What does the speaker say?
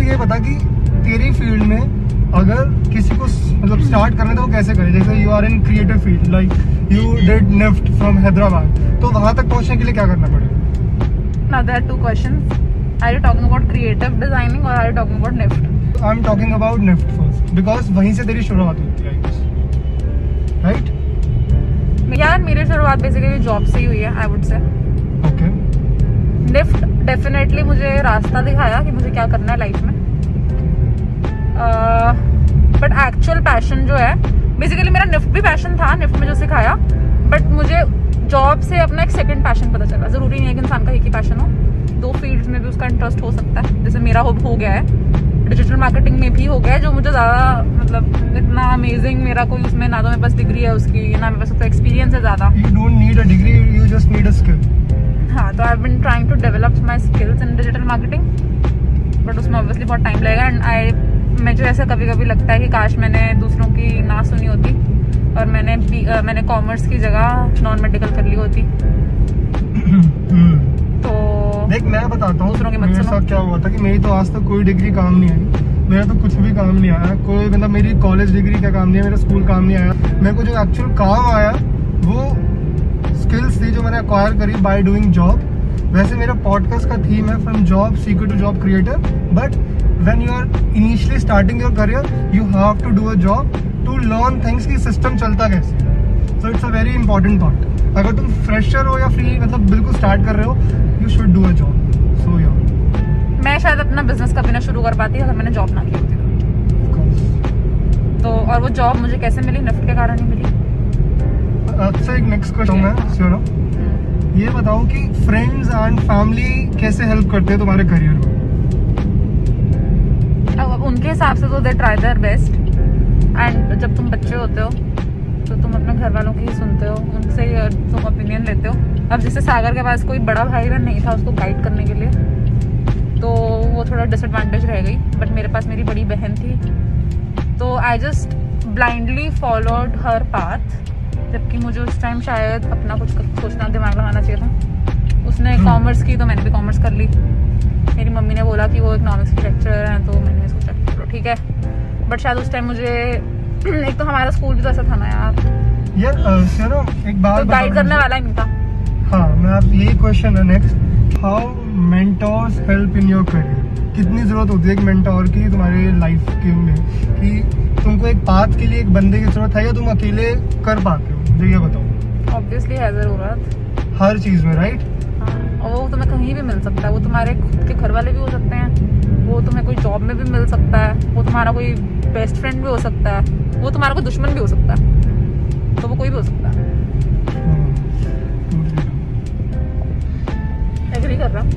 ये बता कि तेरी फ़ील्ड में अगर किसी को मतलब स्टार्ट करना है तो वो कैसे करे? जैसे you are in creative field like you did NIFT from Hyderabad तो वहाँ तक पहुँचने के लिए क्या करना पड़ेगा? Now there are two questions. Are you talking about creative designing or are you talking about NIFT? I am talking about NIFT first because वहीं से तेरी शुरुआत होती है राइट यार मेरी शुरुआत बेसिकली जॉब से ही हुई है I would say okay NIFT definitely मुझे रास्ता दिखाया कि मुझे क्या करना है लाइफ में। बट एक्चुअल पैशन जो है बेसिकली मेरा निफ्ट भी पैशन था निफ्ट में जो सिखाया बट मुझे जॉब से अपना एक सेकंड पैशन पता चला। ज़रूरी नहीं है कि इंसान का एक ही पैशन हो। दो फील्ड्स में भी उसका इंटरेस्ट हो सकता है। जैसे मेरा हो, हो गया है। डिजिटल मार्केटिंग में भी हो गया है जो मुझे ज़्यादा मतलब इतना अमेजिंग मेरा कोई उसमें ना तो मेरे पास डिग्री है उसकी ना मेरे पास उसका एक्सपीरियंस है ज़्यादा। स्किल हाँ तो I been trying to develop my skills in digital marketing but उसमें ऑब्वियसली बहुत टाइम लगेगा एंड आई मुझे ऐसा कभी कभी लगता है कि काश मैंने दूसरों की ना सुनी होती और मैंने अ, मैंने कॉमर्स की जगह नॉन मेडिकल कर ली होती। तो देख मैं बताता हूँ दूसरों की मेरे साथ क्या हुआ था कि मेरी तो आज तक कोई डिग्री काम नहीं आई। मेरा तो कुछ भी काम नहीं आया कोई मतलब मेरी कॉलेज डिग्री का काम नहीं है मेरा स्कूल काम नहीं आया। मेरे को जो एक्चुअल काम आया वो थी जो मैंने अक्वायर करी बाय डूइंग जॉब वैसे मेरा पॉडकास्ट का थीम है from job seeker to job creator but when you are initially starting your career you have to do a job to learn things की सिस्टम चलता कैसे so it's a very important part अगर तुम fresher हो या free मतलब बिल्कुल start कर रहे हो you should do a job so या मैं शायद अपना बिज़नेस कभी ना शुरू कर पाती अगर मैंने जॉब ना की होती तो। और वो जॉब मुझे कैसे मिली? निफ्ट के कारण ही मिली। अच्छा एक नेक्स्ट क्वेश्चन है श्योर ये बताओ कि फ्रेंड्स एंड फैमिली कैसे हेल्प करते हैं तुम्हारे करियर में? अब उनके हिसाब से तो they try their best and जब तुम बच्चे होते हो तो तुम अपने घर वालों की ही सुनते हो, उनसे ही तुम ओपिनियन लेते हो। अब जैसे सागर के पास कोई बड़ा भाई बहन नहीं था उसको गाइड करने के लिए तो वो थोड़ा डिसएडवांटेज रह गई। बट मेरे पास मेरी बड़ी बहन थी। तो I just blindly followed her path जबकि मुझे उस टाइम शायद अपना कुछ सोचना दिमाग लगाना चाहिए था। उसने। कॉमर्स की तो मैंने भी कॉमर्स कर ली। मेरी मम्मी ने बोला कि वो इकोनॉमिक्स की लेक्चरर हैं तो मैंने सोचा चलो ठीक है। बट शायद उस टाइम मुझे एक तो हमारा स्कूल भी तो ऐसा था ना यार। यार एक बात तो गाइड करने वाला ही नहीं था। हाँ मैं आप यही क्वेश्चन है next how mentors help in your career कितनी ज़रूरत होती है एक मेंटोर की तुम्हारे लाइफ के में? कि तुमको एक पाथ के लिए एक बंदे की ज़रूरत है या तुम अकेले कर पाते हो? तो ये बताओ। ऑब्वियसली है ज़रूरत। हर चीज़ में राइट हाँ, और वो तुम्हें कहीं भी मिल सकता है। वो तुम्हारे खुद के घर वाले भी हो सकते हैं। वो तुम्हें कोई जॉब में भी मिल सकता है। वो तुम्हारा कोई बेस्ट फ्रेंड भी हो सकता है। वो तुम्हारा कोई दुश्मन भी हो सकता है। तो वो कोई भी हो सकता है। हाँ, एग्री कर रहा हूँ